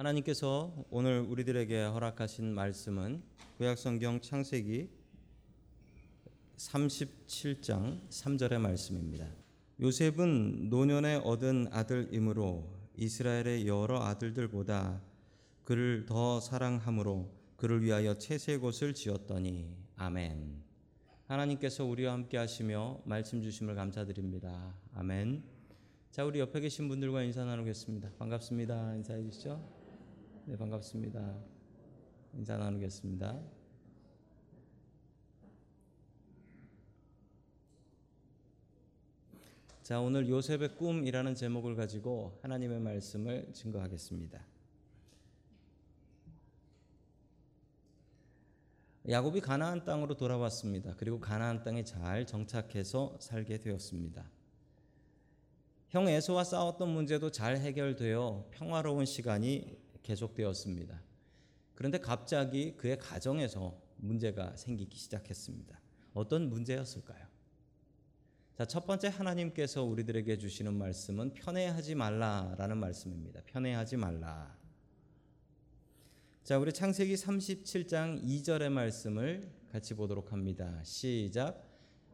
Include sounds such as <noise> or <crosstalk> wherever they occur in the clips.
하나님께서 오늘 우리들에게 허락하신 말씀은 구약성경 창세기 37장 3절의 말씀입니다. 요셉은 노년에 얻은 아들이므로 이스라엘의 여러 아들들보다 그를 더 사랑함으로 그를 위하여 채색옷을 지었더니 아멘. 하나님께서 우리와 함께 하시며 말씀 주심을 감사드립니다. 아멘. 자, 우리 옆에 계신 분들과 인사 나누겠습니다. 반갑습니다. 인사해 주시죠. 네, 반갑습니다. 인사 나누겠습니다. 자, 오늘 요셉의 꿈이라는 제목을 가지고 하나님의 말씀을 증거하겠습니다. 야곱이 가나안 땅으로 돌아왔습니다. 그리고 가나안 땅에 잘 정착해서 살게 되었습니다. 형 에서와 싸웠던 문제도 잘 해결되어 평화로운 시간이 계속되었습니다. 그런데 갑자기 그의 가정에서 문제가 생기기 시작했습니다. 어떤 문제였을까요? 자, 첫 번째 하나님께서 우리들에게 주시는 말씀은 편애하지 말라라는 말씀입니다. 편애하지 말라. 자, 우리 창세기 37장 2절의 말씀을 같이 보도록 합니다. 시작.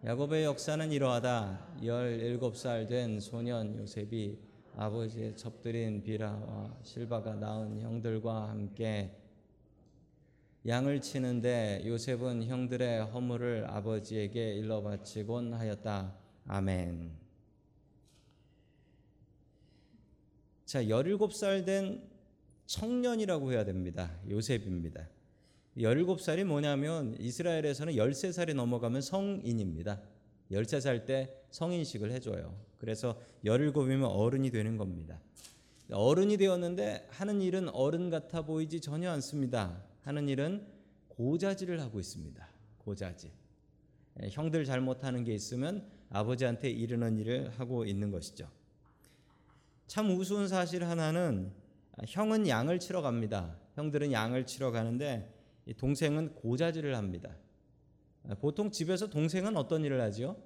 야곱의 역사는 이러하다. 17살 된 소년 요셉이 아버지의 접들인 비라와 실바가 낳은 형들과 함께 양을 치는데 요셉은 형들의 허물을 아버지에게 일러 바치곤 하였다. 아멘. 자, 17살 된 청년이라고 해야 됩니다. 요셉입니다. 17살이 뭐냐면 이스라엘에서는 13살이 넘어가면 성인입니다. 13살 때 성인식을 해줘요. 그래서 17이면 어른이 되는 겁니다. 어른이 되었는데 하는 일은 어른 같아 보이지 전혀 않습니다. 하는 일은 고자질을 하고 있습니다. 고자질. 예, 형들 잘못하는 게 있으면 아버지한테 이르는 일을 하고 있는 것이죠. 참 우스운 사실 하나는 형은 양을 치러 갑니다. 형들은 양을 치러 가는데 동생은 고자질을 합니다. 보통 집에서 동생은 어떤 일을 하죠?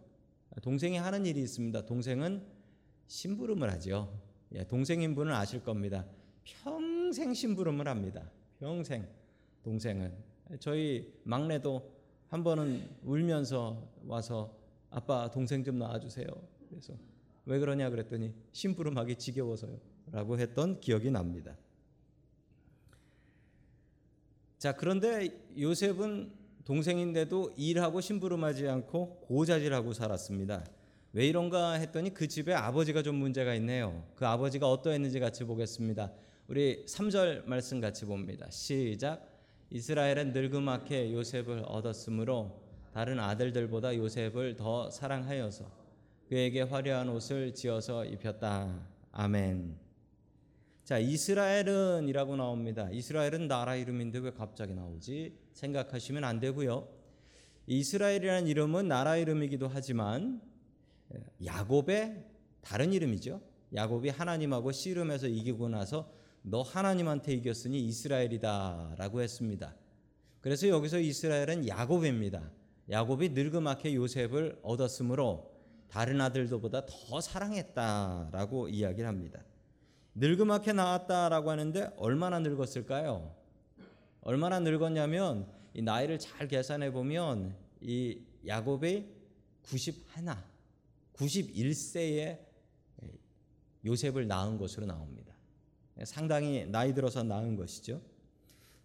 동생이 하는 일이 있습니다. 동생은 심부름을 하죠. 예, 동생인 분은 아실 겁니다. 평생 심부름을 합니다. 평생 동생은 저희 막내도 한 번은 울면서 와서 아빠 동생 좀 낳아주세요. 그래서 왜 그러냐 그랬더니 심부름하기 지겨워서요라고 했던 기억이 납니다. 자 그런데 요셉은 동생인데도 일하고 심부름하지 않고 고자질하고 살았습니다. 왜 이런가 했더니 그 집에 아버지가 좀 문제가 있네요. 그 아버지가 어떠했는지 같이 보겠습니다. 우리 3절 말씀 같이 봅니다. 시작. 이스라엘은 늙음하게 요셉을 얻었으므로 다른 아들들보다 요셉을 더 사랑하여서 그에게 화려한 옷을 지어서 입혔다. 아멘. 자, 이스라엘은이라고 나옵니다. 이스라엘은 나라 이름인데 왜 갑자기 나오지? 생각하시면 안 되고요. 이스라엘이라는 이름은 나라 이름이기도 하지만 야곱의 다른 이름이죠. 야곱이 하나님하고 씨름해서 이기고 나서 너 하나님한테 이겼으니 이스라엘이다라고 했습니다. 그래서 여기서 이스라엘은 야곱입니다. 야곱이 늙음하게 요셉을 얻었으므로 다른 아들들보다 더 사랑했다라고 이야기를 합니다. 늙음하게 나왔다라고 하는데 얼마나 늙었을까요? 얼마나 늙었냐면 이 나이를 잘 계산해 보면 이 야곱이 91, 91세에 요셉을 낳은 것으로 나옵니다. 상당히 나이 들어서 낳은 것이죠.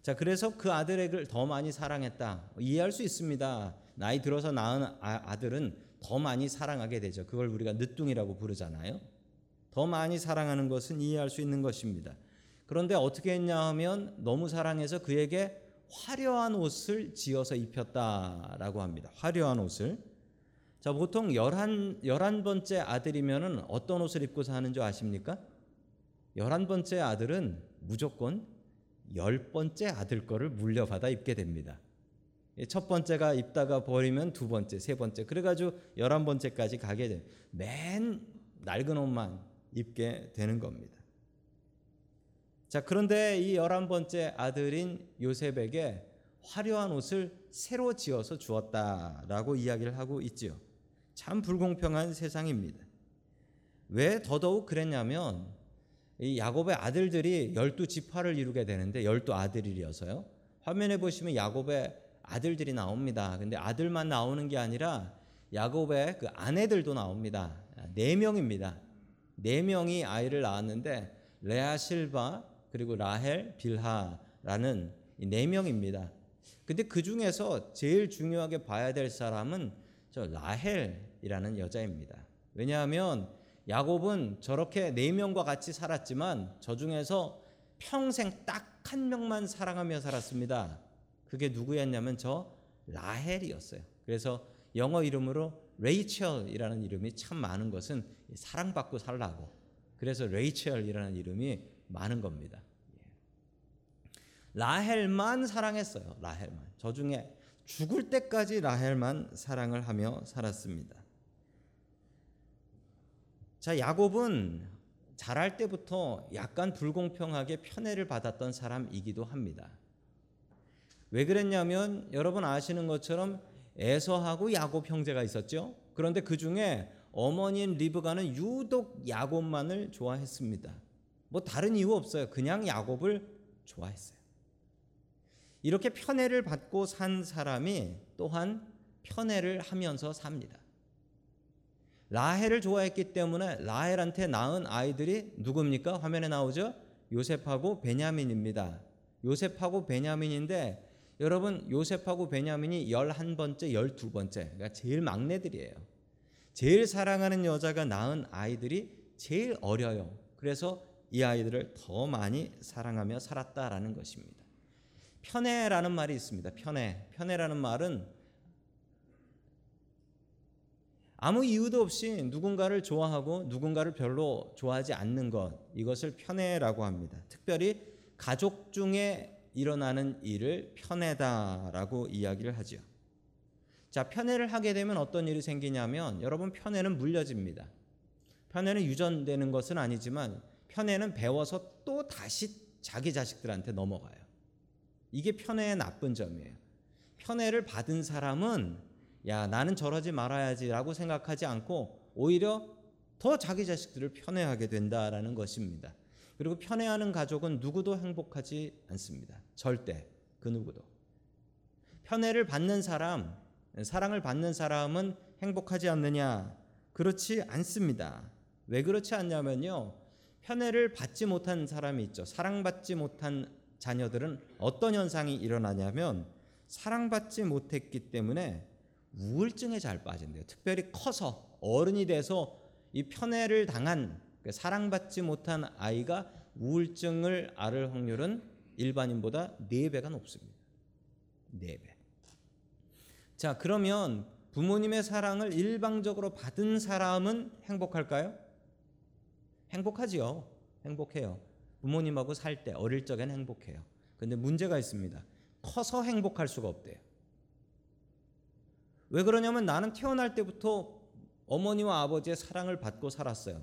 자, 그래서 그 아들을 더 많이 사랑했다. 이해할 수 있습니다. 나이 들어서 낳은 아, 아들은 더 많이 사랑하게 되죠. 그걸 우리가 늦둥이라고 부르잖아요. 더 많이 사랑하는 것은 이해할 수 있는 것입니다. 그런데 어떻게 했냐 하면 너무 사랑해서 그에게 화려한 옷을 지어서 입혔다라고 합니다. 화려한 옷을. 자, 보통 열한, 열한 번째 아들이면은 어떤 옷을 입고 사는 줄 아십니까? 열한 번째 아들은 무조건 열 번째 아들 거를 물려받아 입게 됩니다. 첫 번째가 입다가 버리면 두 번째, 세 번째. 그래가지고 열한 번째까지 가게 돼. 맨 낡은 옷만 입게 되는 겁니다. 자, 그런데 이 열한 번째 아들인 요셉에게 화려한 옷을 새로 지어서 주었다라고 이야기를 하고 있지요. 참 불공평한 세상입니다. 왜 더더욱 그랬냐면 이 야곱의 아들들이 열두 지파를 이루게 되는데 열두 아들이어서요. 화면에 보시면 야곱의 아들들이 나옵니다. 근데 아들만 나오는 게 아니라 야곱의 그 아내들도 나옵니다. 네 명입니다. 네 명이 아이를 낳았는데 레아 실바 그리고 라헬 빌하라는 이네 명입니다. 근데 그 중에서 제일 중요하게 봐야 될 사람은 저 라헬이라는 여자입니다. 왜냐하면 야곱은 저렇게 네 명과 같이 살았지만 저 중에서 평생 딱 한 명만 사랑하며 살았습니다. 그게 누구였냐면 저 라헬이었어요. 그래서 영어 이름으로 레이첼이라는 이름이 참 많은 것은 사랑받고 살라고. 그래서 레이첼이라는 이름이 많은 겁니다. 라헬만 사랑했어요. 라헬만. 저 중에 죽을 때까지 라헬만 사랑을 하며 살았습니다. 자, 야곱은 자랄 때부터 약간 불공평하게 편애를 받았던 사람이기도 합니다. 왜 그랬냐면 여러분 아시는 것처럼 에서하고 야곱 형제가 있었죠. 그런데 그 중에 어머니인 리브가는 유독 야곱만을 좋아했습니다. 뭐 다른 이유 없어요. 그냥 야곱을 좋아했어요. 이렇게 편애를 받고 산 사람이 또한 편애를 하면서 삽니다. 라헬을 좋아했기 때문에 라헬한테 낳은 아이들이 누굽니까? 화면에 나오죠? 요셉하고 베냐민입니다. 요셉하고 베냐민인데 여러분 요셉하고 베냐민이 11번째, 12번째. 그러니까 제일 막내들이에요. 제일 사랑하는 여자가 낳은 아이들이 제일 어려요. 그래서 이 아이들을 더 많이 사랑하며 살았다라는 것입니다. 편애라는 말이 있습니다. 편애. 편애라는 말은 아무 이유도 없이 누군가를 좋아하고 누군가를 별로 좋아하지 않는 것 이것을 편애라고 합니다. 특별히 가족 중에 일어나는 일을 편애다라고 이야기를 하죠. 자, 편애를 하게 되면 어떤 일이 생기냐면 여러분 편애는 물려집니다. 편애는 유전되는 것은 아니지만 편애는 배워서 또 다시 자기 자식들한테 넘어가요. 이게 편애의 나쁜 점이에요. 편애를 받은 사람은 야, 나는 저러지 말아야지라고 생각하지 않고 오히려 더 자기 자식들을 편애하게 된다라는 것입니다. 그리고 편애하는 가족은 누구도 행복하지 않습니다. 절대 그 누구도. 편애를 받는 사람, 사랑을 받는 사람은 행복하지 않느냐? 그렇지 않습니다. 왜 그렇지 않냐면요. 편애를 받지 못한 사람이 있죠. 사랑받지 못한 자녀들은 어떤 현상이 일어나냐면 사랑받지 못했기 때문에 우울증에 잘 빠진대요. 특별히 커서 어른이 돼서 이 편애를 당한 그 사랑받지 못한 아이가 우울증을 앓을 확률은 일반인보다 4배가 높습니다. 4배. 자, 그러면 부모님의 사랑을 일방적으로 받은 사람은 행복할까요? 행복하지요. 행복해요. 부모님하고 살 때 어릴 적엔 행복해요. 근데 문제가 있습니다. 커서 행복할 수가 없대요. 왜 그러냐면 나는 태어날 때부터 어머니와 아버지의 사랑을 받고 살았어요.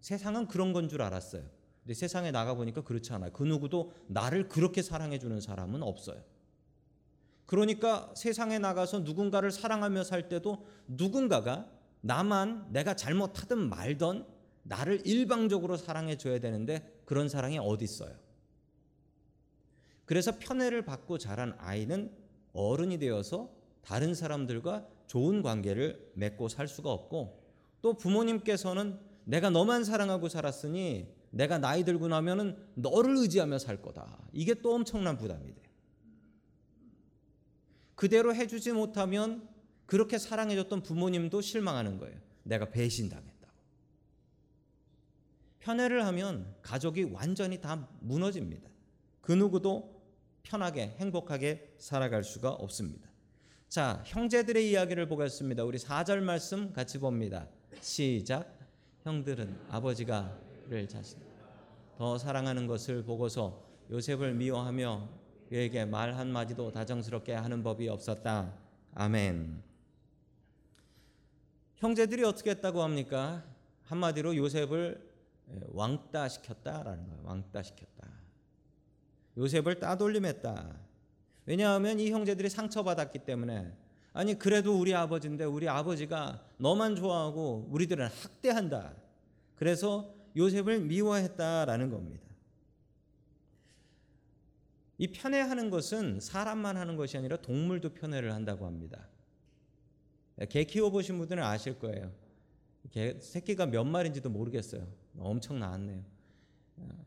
세상은 그런 건 줄 알았어요. 근데 세상에 나가 보니까 그렇지 않아요. 그 누구도 나를 그렇게 사랑해 주는 사람은 없어요. 그러니까 세상에 나가서 누군가를 사랑하며 살 때도 누군가가 나만 내가 잘못하든 말던 나를 일방적으로 사랑해 줘야 되는데 그런 사랑이 어디 있어요? 그래서 편애를 받고 자란 아이는 어른이 되어서 다른 사람들과 좋은 관계를 맺고 살 수가 없고 또 부모님께서는 내가 너만 사랑하고 살았으니 내가 나이 들고 나면은 너를 의지하며 살 거다. 이게 또 엄청난 부담이 돼요. 그대로 해주지 못하면 그렇게 사랑해줬던 부모님도 실망하는 거예요. 내가 배신당했다고. 편애를 하면 가족이 완전히 다 무너집니다. 그 누구도 편하게 행복하게 살아갈 수가 없습니다. 자, 형제들의 이야기를 보겠습니다. 우리 4절 말씀 같이 봅니다. 시작. 형들은 아버지가 그를 자신 더 사랑하는 것을 보고서 요셉을 미워하며 그에게 말 한마디도 다정스럽게 하는 법이 없었다. 아멘. 형제들이 어떻게 했다고 합니까? 한마디로 요셉을 왕따 시켰다라는 거예요. 왕따 시켰다. 요셉을 따돌림했다. 왜냐하면 이 형제들이 상처받았기 때문에 아니 그래도 우리 아버지인데 우리 아버지가 너만 좋아하고 우리들은 학대한다. 그래서 요셉을 미워했다라는 겁니다. 이 편애하는 것은 사람만 하는 것이 아니라 동물도 편애를 한다고 합니다. 개 키워보신 분들은 아실 거예요. 개 새끼가 몇 마리인지도 모르겠어요. 엄청 나왔네요.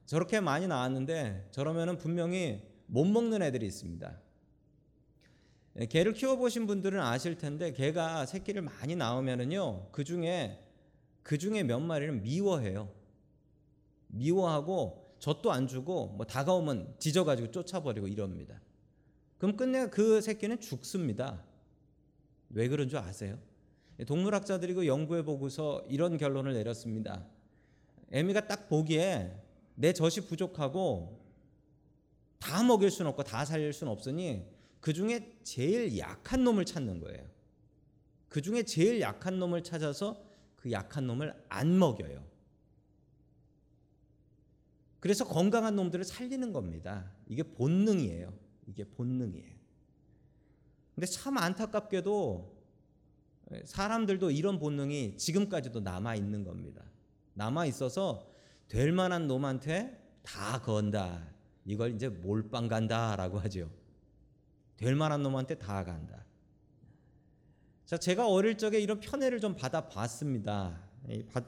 저렇게 많이 나왔는데 저러면은 분명히 못 먹는 애들이 있습니다. 개를 키워보신 분들은 아실 텐데 개가 새끼를 많이 낳으면은요 그 중에 그 중에 몇 마리는 미워해요. 미워하고 젖도 안 주고 뭐 다가오면 짖어가지고 쫓아버리고 이럽니다. 그럼 끝내 그 새끼는 죽습니다. 왜 그런 줄 아세요? 동물학자들이 그 연구해 보고서 이런 결론을 내렸습니다. 애미가 딱 보기에 내 젖이 부족하고 다 먹일 수는 없고 다 살릴 수는 없으니 그 중에 제일 약한 놈을 찾는 거예요. 그 중에 제일 약한 놈을 찾아서 그 약한 놈을 안 먹여요. 그래서 건강한 놈들을 살리는 겁니다. 이게 본능이에요. 이게 본능이에요. 근데 참 안타깝게도 사람들도 이런 본능이 지금까지도 남아 있는 겁니다. 남아 있어서 될 만한 놈한테 다 건다. 이걸 이제 몰빵 간다라고 하죠. 될 만한 놈한테 다 간다. 자, 제가 어릴 적에 이런 편애를 좀 받아 봤습니다.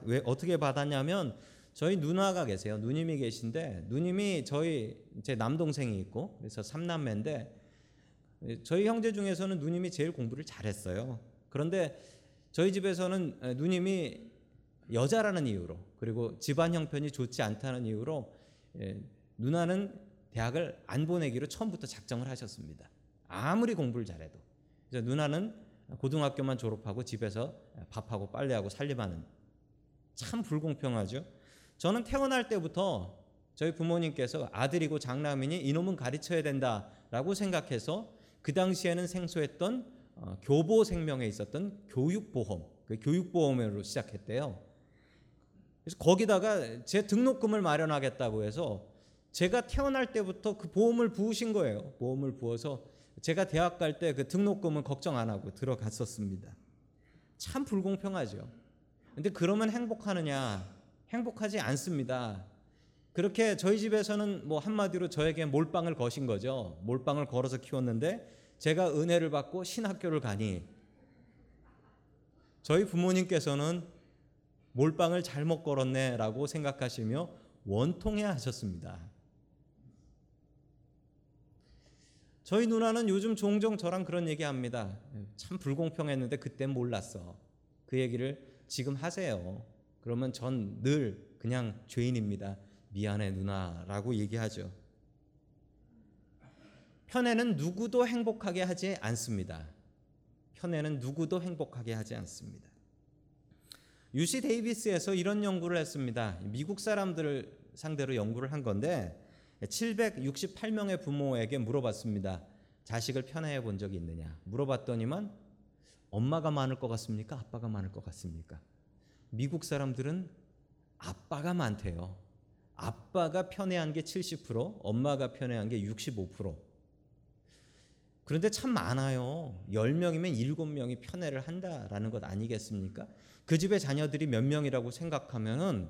왜 어떻게 받았냐면 저희 누나가 계세요. 누님이 계신데 누님이 저희 제 남동생이 있고 그래서 삼남매인데 저희 형제 중에서는 누님이 제일 공부를 잘했어요. 그런데 저희 집에서는 누님이 여자라는 이유로 그리고 집안 형편이 좋지 않다는 이유로 누나는 대학을 안 보내기로 처음부터 작정을 하셨습니다. 아무리 공부를 잘해도 그래서 누나는 고등학교만 졸업하고 집에서 밥하고 빨래하고 살림하는 참 불공평하죠. 저는 태어날 때부터 저희 부모님께서 아들이고 장남이니 이놈은 가르쳐야 된다라고 생각해서 그 당시에는 생소했던 어, 교보 생명에 있었던 교육보험, 그 교육보험으로 시작했대요. 그래서 거기다가 제 등록금을 마련하겠다고 해서 제가 태어날 때부터 그 보험을 부으신 거예요. 보험을 부어서 제가 대학 갈 때 그 등록금은 걱정 안 하고 들어갔었습니다. 참 불공평하죠. 근데 그러면 행복하느냐? 행복하지 않습니다. 그렇게 저희 집에서는 뭐 한마디로 저에게 몰빵을 거신 거죠. 몰빵을 걸어서 키웠는데 제가 은혜를 받고 신학교를 가니 저희 부모님께서는 몰빵을 잘못 걸었네라고 생각하시며 원통해 하셨습니다. 저희 누나는 요즘 종종 저랑 그런 얘기 합니다. 참 불공평했는데 그땐 몰랐어. 그 얘기를 지금 하세요. 그러면 전 늘 그냥 죄인입니다. 미안해 누나라고 얘기하죠. 편애는 누구도 행복하게 하지 않습니다. 편애는 누구도 행복하게 하지 않습니다. 유시 데이비스에서 이런 연구를 했습니다. 미국 사람들을 상대로 연구를 한 건데 768명의 부모에게 물어봤습니다. 자식을 편애해 본 적이 있느냐? 물어봤더니만 엄마가 많을 것 같습니까? 아빠가 많을 것 같습니까? 미국 사람들은 아빠가 많대요. 아빠가 편애한 게 70%, 엄마가 편애한 게 65%. 그런데 참 많아요. 10명이면 7명이 편애를 한다라는 것 아니겠습니까? 그 집의 자녀들이 몇 명이라고 생각하면은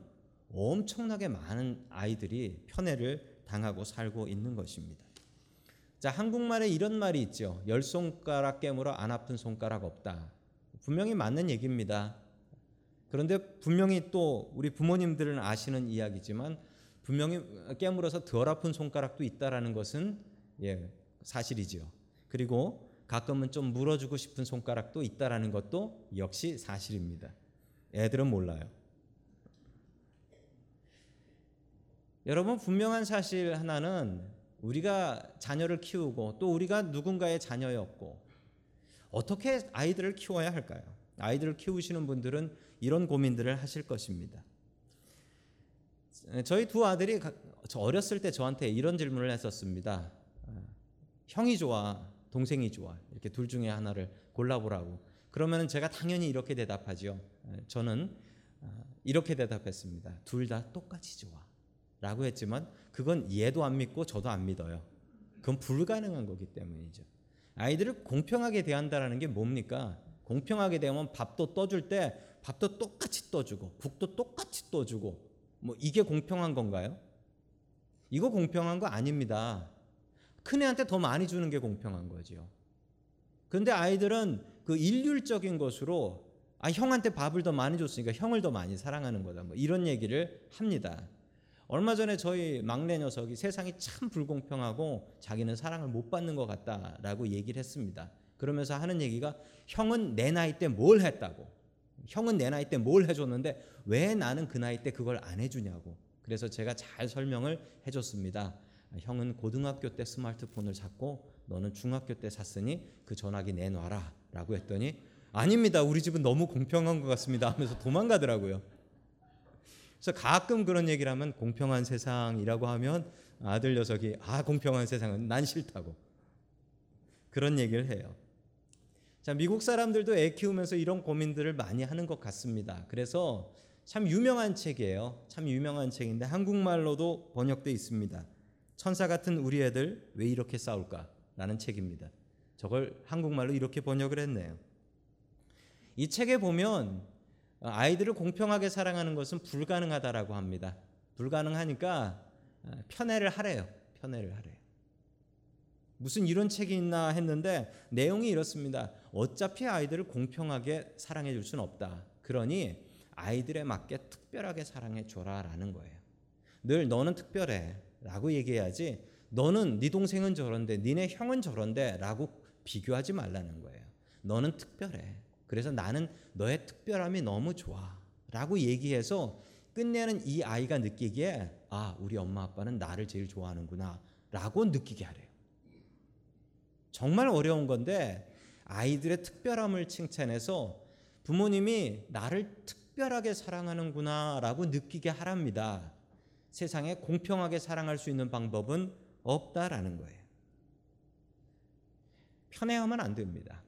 엄청나게 많은 아이들이 편애를 당하고 살고 있는 것입니다. 자, 한국말에 이런 말이 있죠. 열 손가락 깨물어 안 아픈 손가락 없다. 분명히 맞는 얘기입니다. 그런데 분명히 또 우리 부모님들은 아시는 이야기지만 분명히 깨물어서 덜 아픈 손가락도 있다라는 것은 예, 사실이지요. 그리고 가끔은 좀 물어주고 싶은 손가락도 있다라는 것도 역시 사실입니다. 애들은 몰라요. 여러분 분명한 사실 하나는 우리가 자녀를 키우고 또 우리가 누군가의 자녀였고 어떻게 아이들을 키워야 할까요? 아이들을 키우시는 분들은 이런 고민들을 하실 것입니다. 저희 두 아들이 어렸을 때 저한테 이런 질문을 했었습니다. 형이 좋아, 동생이 좋아. 이렇게 둘 중에 하나를 골라보라고. 그러면 제가 당연히 이렇게 대답하죠. 저는 이렇게 대답했습니다. 둘 다 똑같이 좋아. 라고 했지만 그건 얘도 안 믿고 저도 안 믿어요. 그건 불가능한 거기 때문이죠. 아이들을 공평하게 대한다라는 게 뭡니까? 공평하게 되면 밥도 떠줄 때 밥도 똑같이 떠주고 국도 똑같이 떠주고 뭐 이게 공평한 건가요? 이거 공평한 거 아닙니다. 큰 애한테 더 많이 주는 게 공평한 거죠. 근데 아이들은 그 일률적인 것으로 아 형한테 밥을 더 많이 줬으니까 형을 더 많이 사랑하는 거다. 뭐 이런 얘기를 합니다. 얼마 전에 저희 막내 녀석이 세상이 참 불공평하고 자기는 사랑을 못 받는 것 같다라고 얘기를 했습니다. 그러면서 하는 얘기가 형은 내 나이 때 뭘 했다고. 형은 내 나이 때 뭘 해줬는데 왜 나는 그 나이 때 그걸 안 해주냐고. 그래서 제가 잘 설명을 해줬습니다. 형은 고등학교 때 스마트폰을 샀고 너는 중학교 때 샀으니 그 전화기 내놔라 라고 했더니 아닙니다. 우리 집은 너무 공평한 것 같습니다 하면서 도망가더라고요. 그래서 가끔 그런 얘기를 하면 공평한 세상이라고 하면 아들 녀석이 아 공평한 세상은 난 싫다고 그런 얘기를 해요. 자 미국 사람들도 애 키우면서 이런 고민들을 많이 하는 것 같습니다. 그래서 참 유명한 책이에요. 참 유명한 책인데 한국말로도 번역돼 있습니다. 천사 같은 우리 애들 왜 이렇게 싸울까 라는 책입니다. 저걸 한국말로 이렇게 번역을 했네요. 이 책에 보면 아이들을 공평하게 사랑하는 것은 불가능하다라고 합니다. 불가능하니까 편애를 하래요. 편애를 하래요. 무슨 이런 책이 있나 했는데 내용이 이렇습니다. 어차피 아이들을 공평하게 사랑해 줄 수는 없다. 그러니 아이들에 맞게 특별하게 사랑해 줘라라는 거예요. 늘 너는 특별해라고 얘기해야지. 너는 네 동생은 저런데 니네 형은 저런데라고 비교하지 말라는 거예요. 너는 특별해. 그래서 나는 너의 특별함이 너무 좋아. 라고 얘기해서 끝내는 이 아이가 느끼기에 아, 우리 엄마 아빠는 나를 제일 좋아하는구나. 라고 느끼게 하래요. 정말 어려운 건데 아이들의 특별함을 칭찬해서 부모님이 나를 특별하게 사랑하는구나 라고 느끼게 하랍니다. 세상에 공평하게 사랑할 수 있는 방법은 없다라는 거예요. 편애하면 안 됩니다.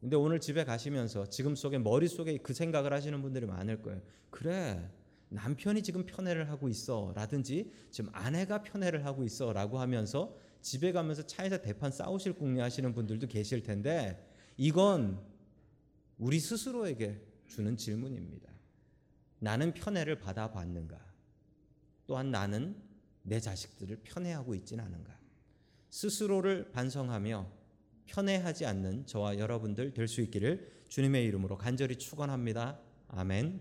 근데 오늘 집에 가시면서 지금 속에 머릿속에 그 생각을 하시는 분들이 많을 거예요. 그래. 남편이 지금 편애를 하고 있어. 라든지 지금 아내가 편애를 하고 있어. 라고 하면서 집에 가면서 차에서 대판 싸우실 궁리 하시는 분들도 계실 텐데 이건 우리 스스로에게 주는 질문입니다. 나는 편애를 받아봤는가? 또한 나는 내 자식들을 편애하고 있진 않은가? 스스로를 반성하며 편애하지 않는 저와 여러분들 될 수 있기를 주님의 이름으로 간절히 축원합니다. 아멘.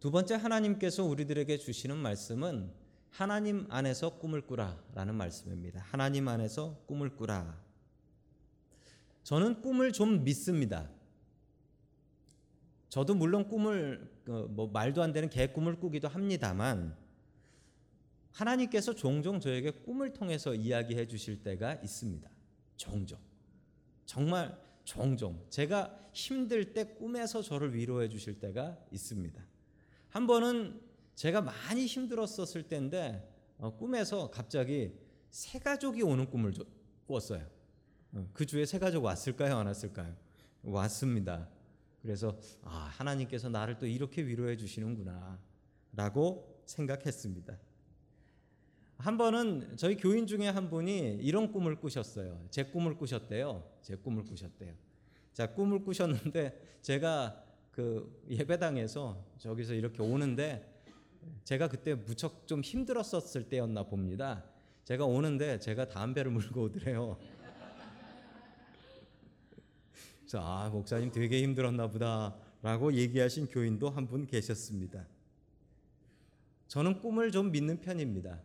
두 번째 하나님께서 우리들에게 주시는 말씀은 하나님 안에서 꿈을 꾸라라는 말씀입니다. 하나님 안에서 꿈을 꾸라. 저는 꿈을 좀 믿습니다. 저도 물론 꿈을 뭐 말도 안 되는 개 꿈을 꾸기도 합니다만 하나님께서 종종 저에게 꿈을 통해서 이야기해 주실 때가 있습니다. 종종. 정말 종종. 제가 힘들 때 꿈에서 저를 위로해 주실 때가 있습니다. 한 번은 제가 많이 힘들었었을 때인데 어, 꿈에서 갑자기 새 가족이 오는 꿈을 꾸었어요. 어, 그 주에 새 가족 왔을까요? 안 왔을까요? 왔습니다. 그래서 아, 하나님께서 나를 또 이렇게 위로해 주시는구나 라고 생각했습니다. 한 번은 저희 교인 중에 한 분이 이런 꿈을 꾸셨어요. 제 꿈을 꾸셨대요. 제 꿈을 꾸셨대요. 자, 꿈을 꾸셨는데 제가 그 예배당에서 저기서 이렇게 오는데 제가 그때 무척 좀 힘들었었을 때였나 봅니다. 제가 오는데 제가 담배를 <laughs> 물고 오더래요. 그래서 아, 목사님 되게 힘들었나 보다라고 얘기하신 교인도 한 분 계셨습니다. 저는 꿈을 좀 믿는 편입니다.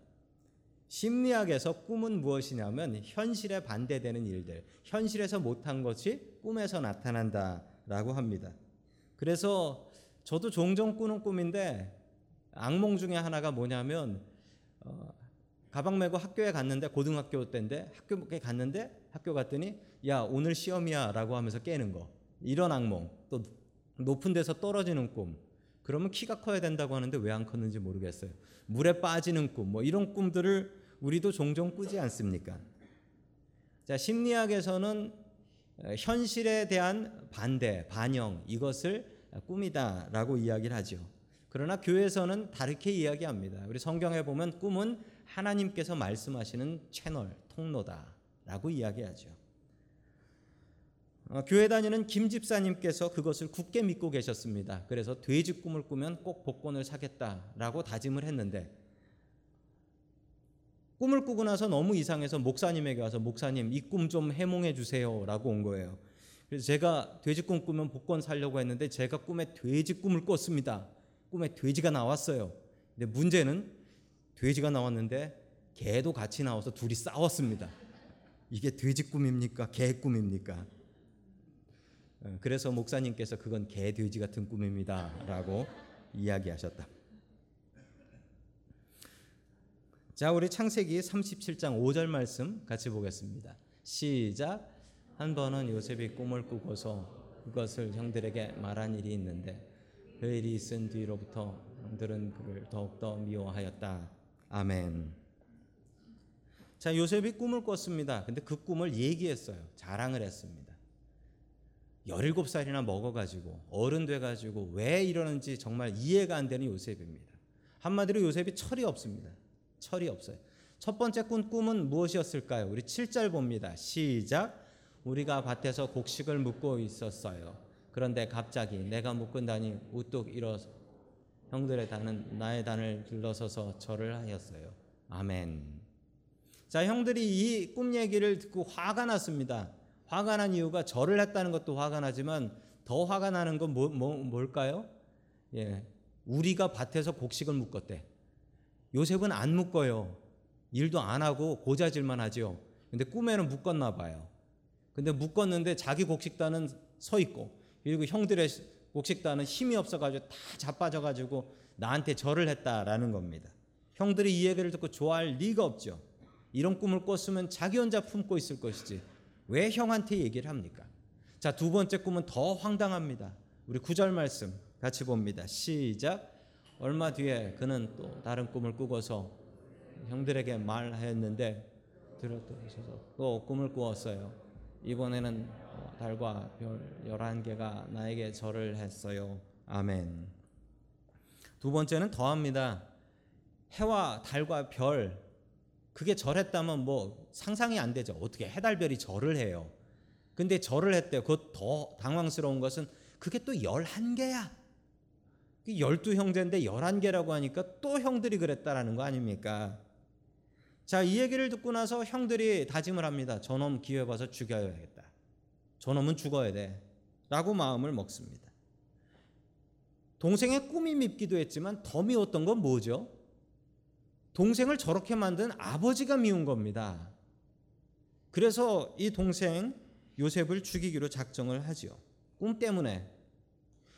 심리학에서 꿈은 무엇이냐면 현실에 반대되는 일들, 현실에서 못한 것이 꿈에서 나타난다라고 합니다. 그래서 저도 종종 꾸는 꿈인데 악몽 중에 하나가 뭐냐면 어, 가방 메고 학교에 갔는데 고등학교 때인데 학교에 갔는데 학교 갔더니 야 오늘 시험이야라고 하면서 깨는 거 이런 악몽 또 높은 데서 떨어지는 꿈 그러면 키가 커야 된다고 하는데 왜 안 컸는지 모르겠어요. 물에 빠지는 꿈, 뭐 이런 꿈들을 우리도 종종 꾸지 않습니까? 자, 심리학에서는 현실에 대한 반대, 반영, 이것을 꿈이다라고 이야기를 하죠. 그러나 교회에서는 다르게 이야기합니다. 우리 성경에 보면 꿈은 하나님께서 말씀하시는 채널, 통로다라고 이야기하죠. 어, 교회 다니는 김 집사님께서 그것을 굳게 믿고 계셨습니다. 그래서 돼지 꿈을 꾸면 꼭 복권을 사겠다라고 다짐을 했는데 꿈을 꾸고 나서 너무 이상해서 목사님에게 와서 목사님 이 꿈 좀 해몽해 주세요라고 온 거예요. 그래서 제가 돼지 꿈 꾸면 복권 살려고 했는데 제가 꿈에 돼지 꿈을 꿨습니다. 꿈에 돼지가 나왔어요. 근데 문제는 돼지가 나왔는데 개도 같이 나와서 둘이 싸웠습니다. 이게 돼지 꿈입니까? 개 꿈입니까? 어, 그래서 목사님께서 그건 개 돼지 같은 꿈입니다라고 이야기하셨다. 자, 우리 창세기 37장 5절 말씀 같이 보겠습니다. 시작. 한 번은 요셉이 꿈을 꾸고서 그것을 형들에게 말한 일이 있는데 그 일이 있은 뒤로부터 형들은 그를 더욱더 미워하였다. 아멘. 자, 요셉이 꿈을 꿨습니다. 근데 그 꿈을 얘기했어요. 자랑을 했습니다. 17살이나 먹어가지고 어른 돼가지고 왜 이러는지 정말 이해가 안 되는 요셉입니다. 한마디로 요셉이 철이 없습니다. 철이 없어요. 첫 번째 꾼 꿈은 무엇이었을까요? 우리 7절 봅니다. 시작. 우리가 밭에서 곡식을 묻고 있었어요. 그런데 갑자기 내가 묶은다니 우뚝 일어서 형들의 단은 나의 단을 들러서서 절을 하였어요. 아멘. 자, 형들이 이 꿈 얘기를 듣고 화가 났습니다. 화가 난 이유가 절을 했다는 것도 화가 나지만 더 화가 나는 건 뭐, 뭐, 뭘까요? 예. 우리가 밭에서 곡식을 묶었대. 요셉은 안 묶어요. 일도 안 하고 고자질만 하죠. 근데 꿈에는 묶었나 봐요. 근데 묶었는데 자기 곡식단은 서 있고 그리고 형들의 곡식단은 힘이 없어가지고 다 자빠져가지고 나한테 절을 했다라는 겁니다. 형들이 이 얘기를 듣고 좋아할 리가 없죠. 이런 꿈을 꿨으면 자기 혼자 품고 있을 것이지 왜 형한테 얘기를 합니까? 자, 두 번째 꿈은 더 황당합니다. 우리 구절 말씀 같이 봅니다. 시작. 얼마 뒤에 그는 또 다른 꿈을 꾸고서 형들에게 말했는데 들었더셔서 또 꿈을 꾸었어요. 이번에는 달과 별 열한 개가 나에게 절을 했어요. 아멘. 두 번째는 더합니다. 해와 달과 별 그게 절했다면 뭐 상상이 안 되죠. 어떻게 해달별이 절을 해요. 근데 절을 했대요. 그것 더 당황스러운 것은 그게 또 열한 개야. 열두 형제인데 열한 개라고 하니까 또 형들이 그랬다라는 거 아닙니까? 자, 이 얘기를 듣고 나서 형들이 다짐을 합니다. 저놈 기회 봐서 죽여야겠다. 저놈은 죽어야 돼. 라고 마음을 먹습니다. 동생의 꿈이 밉기도 했지만 더 미웠던 건 뭐죠? 동생을 저렇게 만든 아버지가 미운 겁니다. 그래서 이 동생 요셉을 죽이기로 작정을 하지요. 꿈 때문에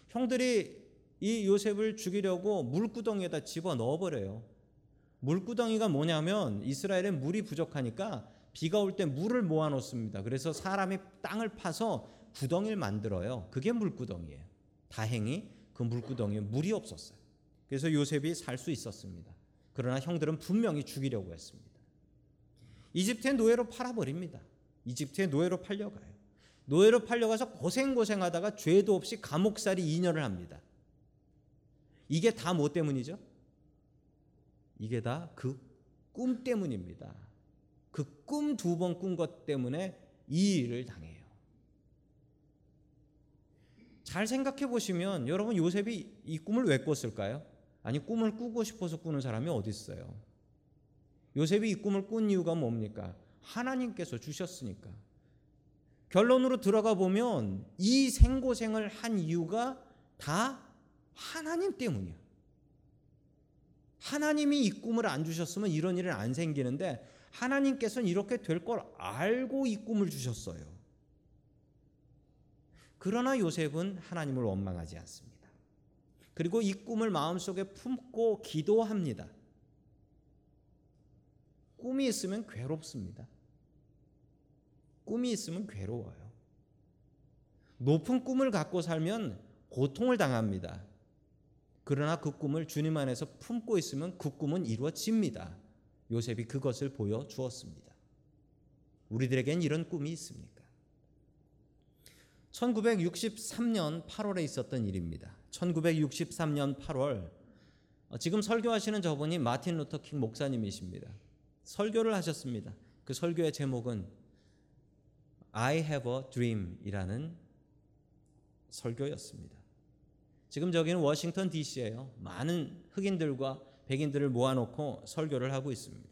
형들이 이 요셉을 죽이려고 물구덩이에다 집어 넣어버려요. 물구덩이가 뭐냐면 이스라엘에 물이 부족하니까 비가 올 때 물을 모아 놓습니다. 그래서 사람이 땅을 파서 구덩이를 만들어요. 그게 물구덩이에요. 다행히 그 물구덩이에 물이 없었어요. 그래서 요셉이 살 수 있었습니다. 그러나 형들은 분명히 죽이려고 했습니다. 이집트의 노예로 팔아버립니다. 이집트의 노예로 팔려가요. 노예로 팔려가서 고생고생하다가 죄도 없이 감옥살이 2년을 합니다. 이게 다 뭐 때문이죠? 이게 다 그 꿈 때문입니다. 그 꿈 두 번 꾼 것 때문에 이 일을 당해요. 잘 생각해 보시면 여러분 요셉이 이 꿈을 왜 꿨을까요? 아니 꿈을 꾸고 싶어서 꾸는 사람이 어디 있어요? 요셉이 이 꿈을 꾼 이유가 뭡니까? 하나님께서 주셨으니까. 결론으로 들어가 보면 이 생고생을 한 이유가 다 하나님 때문이야. 하나님이 이 꿈을 안 주셨으면 이런 일은 안 생기는데 하나님께서는 이렇게 될 걸 알고 이 꿈을 주셨어요. 그러나 요셉은 하나님을 원망하지 않습니다. 그리고 이 꿈을 마음속에 품고 기도합니다. 꿈이 있으면 괴롭습니다. 꿈이 있으면 괴로워요. 높은 꿈을 갖고 살면 고통을 당합니다. 그러나 그 꿈을 주님 안에서 품고 있으면 그 꿈은 이루어집니다. 요셉이 그것을 보여 주었습니다. 우리들에겐 이런 꿈이 있습니까? 1963년 8월에 있었던 일입니다. 1963년 8월 지금 설교하시는 저분이 마틴 루터 킹 목사님이십니다. 설교를 하셨습니다. 그 설교의 제목은 I have a dream이라는 설교였습니다. 지금 저기는 워싱턴 DC예요. 많은 흑인들과 백인들을 모아놓고 설교를 하고 있습니다.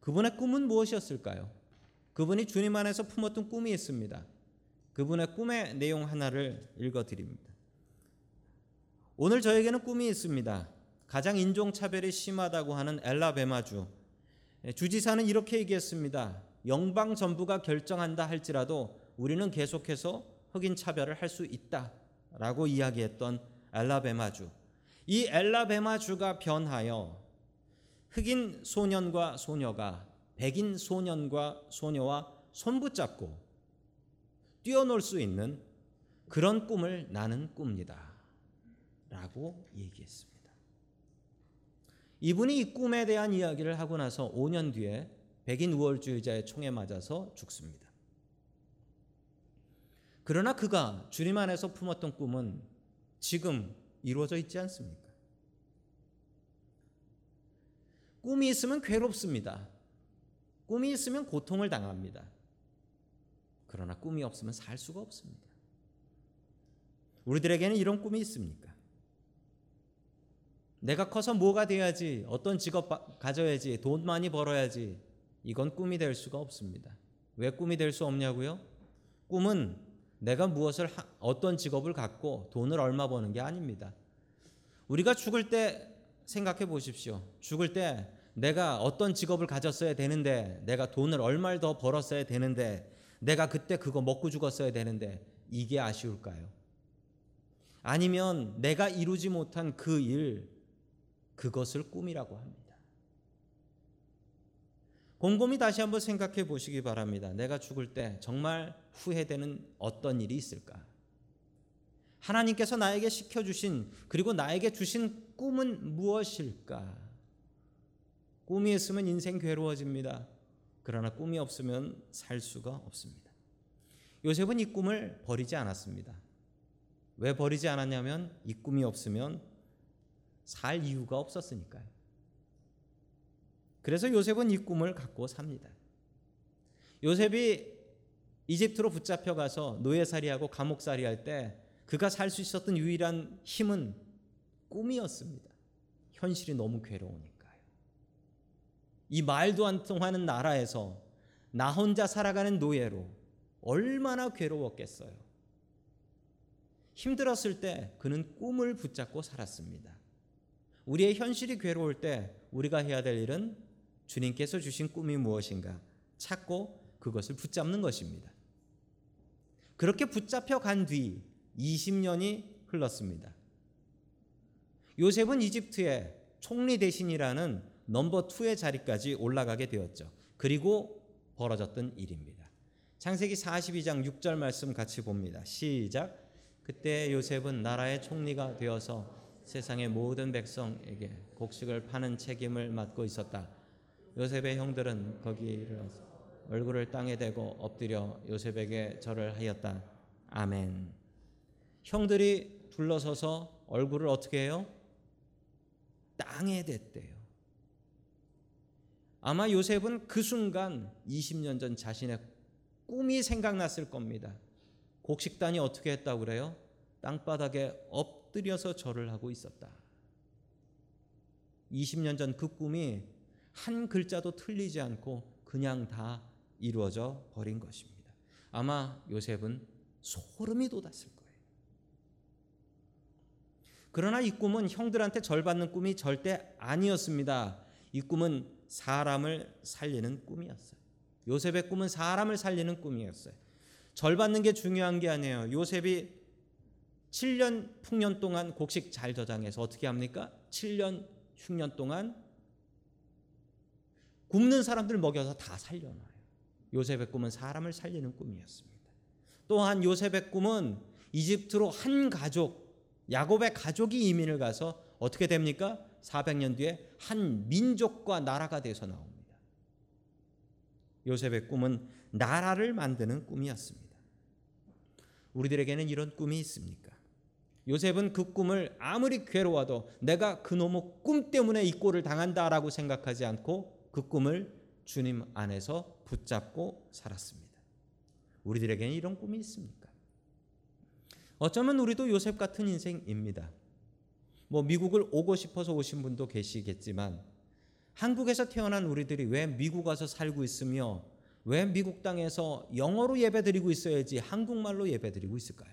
그분의 꿈은 무엇이었을까요? 그분이 주님 안에서 품었던 꿈이 있습니다. 그분의 꿈의 내용 하나를 읽어드립니다. 오늘 저에게는 꿈이 있습니다. 가장 인종차별이 심하다고 하는 엘라베마주. 주지사는 이렇게 얘기했습니다. 영방 정부가 결정한다 할지라도 우리는 계속해서 흑인 차별을 할 수 있다 라고 이야기했던 엘라베마주. 이 엘라베마주가 변하여 흑인 소년과 소녀가 백인 소년과 소녀와 손붙잡고 뛰어놀 수 있는 그런 꿈을 나는 꿉니다. 라고 얘기했습니다. 이분이 이 꿈에 대한 이야기를 하고 나서 5년 뒤에 백인 우월주의자의 총에 맞아서 죽습니다. 그러나 그가 주님 안에서 품었던 꿈은 지금 이루어져 있지 않습니까? 꿈이 있으면 괴롭습니다. 꿈이 있으면 고통을 당합니다. 그러나 꿈이 없으면 살 수가 없습니다. 우리들에게는 이런 꿈이 있습니까? 내가 커서 뭐가 돼야지, 어떤 직업 가져야지, 돈 많이 벌어야지, 이건 꿈이 될 수가 없습니다. 왜 꿈이 될 수 없냐고요? 꿈은 내가 무엇을 어떤 직업을 갖고 돈을 얼마 버는 게 아닙니다. 우리가 죽을 때 생각해 보십시오. 죽을 때 내가 어떤 직업을 가졌어야 되는데 내가 돈을 얼마를 더 벌었어야 되는데 내가 그때 그거 먹고 죽었어야 되는데 이게 아쉬울까요? 아니면 내가 이루지 못한 그 일, 그것을 꿈이라고 합니다. 곰곰이 다시 한번 생각해 보시기 바랍니다. 내가 죽을 때 정말 후회되는 어떤 일이 있을까? 하나님께서 나에게 시켜주신 그리고 나에게 주신 꿈은 무엇일까? 꿈이 있으면 인생 괴로워집니다. 그러나 꿈이 없으면 살 수가 없습니다. 요셉은 이 꿈을 버리지 않았습니다. 왜 버리지 않았냐면 이 꿈이 없으면 살 이유가 없었으니까요. 그래서 요셉은 이 꿈을 갖고 삽니다. 요셉이 이집트로 붙잡혀 가서 노예살이하고 감옥살이 할 때 그가 살 수 있었던 유일한 힘은 꿈이었습니다. 현실이 너무 괴로우니까요. 이 말도 안 통하는 나라에서 나 혼자 살아가는 노예로 얼마나 괴로웠겠어요. 힘들었을 때 그는 꿈을 붙잡고 살았습니다. 우리의 현실이 괴로울 때 우리가 해야 될 일은 주님께서 주신 꿈이 무엇인가 찾고 그것을 붙잡는 것입니다. 그렇게 붙잡혀 간 뒤 20년이 흘렀습니다. 요셉은 이집트의 총리 대신이라는 넘버 2의 자리까지 올라가게 되었죠. 그리고 벌어졌던 일입니다. 창세기 42장 6절 말씀 같이 봅니다. 시작. 그때 요셉은 나라의 총리가 되어서 세상의 모든 백성에게 곡식을 파는 책임을 맡고 있었다. 요셉의 형들은 거기를 얼굴을 땅에 대고 엎드려 요셉에게 절을 하였다. 아멘. 형들이 둘러서서 얼굴을 어떻게 해요? 땅에 댔대요. 아마 요셉은 그 순간 20년 전 자신의 꿈이 생각났을 겁니다. 곡식단이 어떻게 했다고 그래요? 땅바닥에 엎드려서 절을 하고 있었다. 20년 전 그 꿈이 한 글자도 틀리지 않고 그냥 다 이루어져 버린 것입니다. 아마 요셉은 소름이 돋았을 거예요. 그러나 이 꿈은 형들한테 절 받는 꿈이 절대 아니었습니다. 이 꿈은 사람을 살리는 꿈이었어요. 요셉의 꿈은 사람을 살리는 꿈이었어요. 절 받는 게 중요한 게 아니에요. 요셉이 7년 풍년 동안 곡식 잘 저장해서 어떻게 합니까? 7년 흉년 동안 굶는 사람들 먹여서 다 살려놔요. 요셉의 꿈은 사람을 살리는 꿈이었습니다. 또한 요셉의 꿈은 이집트로 한 가족, 야곱의 가족이 이민을 가서 어떻게 됩니까? 400년 뒤에 한 민족과 나라가 돼서 나옵니다. 요셉의 꿈은 나라를 만드는 꿈이었습니다. 우리들에게는 이런 꿈이 있습니까? 요셉은 그 꿈을 아무리 괴로워도 내가 그놈의 꿈 때문에 이 꼴을 당한다라고 생각하지 않고 그 꿈을 주님 안에서 붙잡고 살았습니다. 우리들에게는 이런 꿈이 있습니까? 어쩌면 우리도 요셉 같은 인생입니다. 뭐 미국을 오고 싶어서 오신 분도 계시겠지만 한국에서 태어난 우리들이 왜 미국 와서 살고 있으며 왜 미국 땅에서 영어로 예배드리고 있어야지 한국말로 예배드리고 있을까요?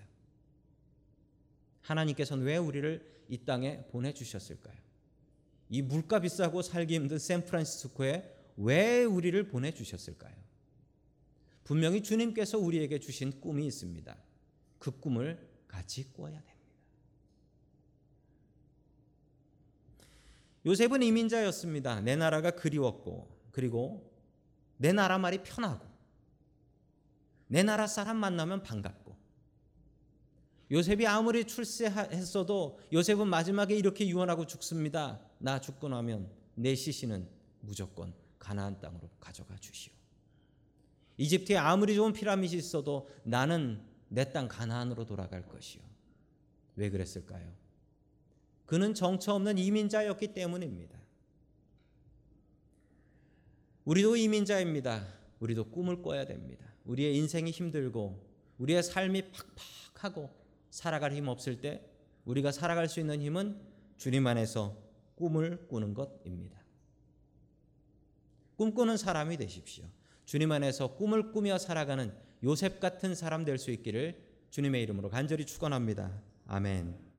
하나님께서는 왜 우리를 이 땅에 보내 주셨을까요? 이 물가 비싸고 살기 힘든 샌프란시스코에 왜 우리를 보내주셨을까요? 분명히 주님께서 우리에게 주신 꿈이 있습니다. 그 꿈을 같이 꿔야 됩니다. 요셉은 이민자였습니다. 내 나라가 그리웠고, 그리고 내 나라 말이 편하고, 내 나라 사람 만나면 반갑고, 요셉이 아무리 출세했어도 요셉은 마지막에 이렇게 유언하고 죽습니다. 나 죽고 나면 내 시신은 무조건 가나안 땅으로 가져가 주시오. 이집트에 아무리 좋은 피라밋이 있어도 나는 내 땅 가나안으로 돌아갈 것이요. 왜 그랬을까요? 그는 정처 없는 이민자였기 때문입니다. 우리도 이민자입니다. 우리도 꿈을 꿔야 됩니다. 우리의 인생이 힘들고 우리의 삶이 팍팍하고 살아갈 힘 없을 때 우리가 살아갈 수 있는 힘은 주님 안에서 꿈을 꾸는 것입니다. 꿈꾸는 사람이 되십시오. 주님 안에서 꿈을 꾸며 살아가는 요셉 같은 사람 될 수 있기를 주님의 이름으로 간절히 축원합니다. 아멘.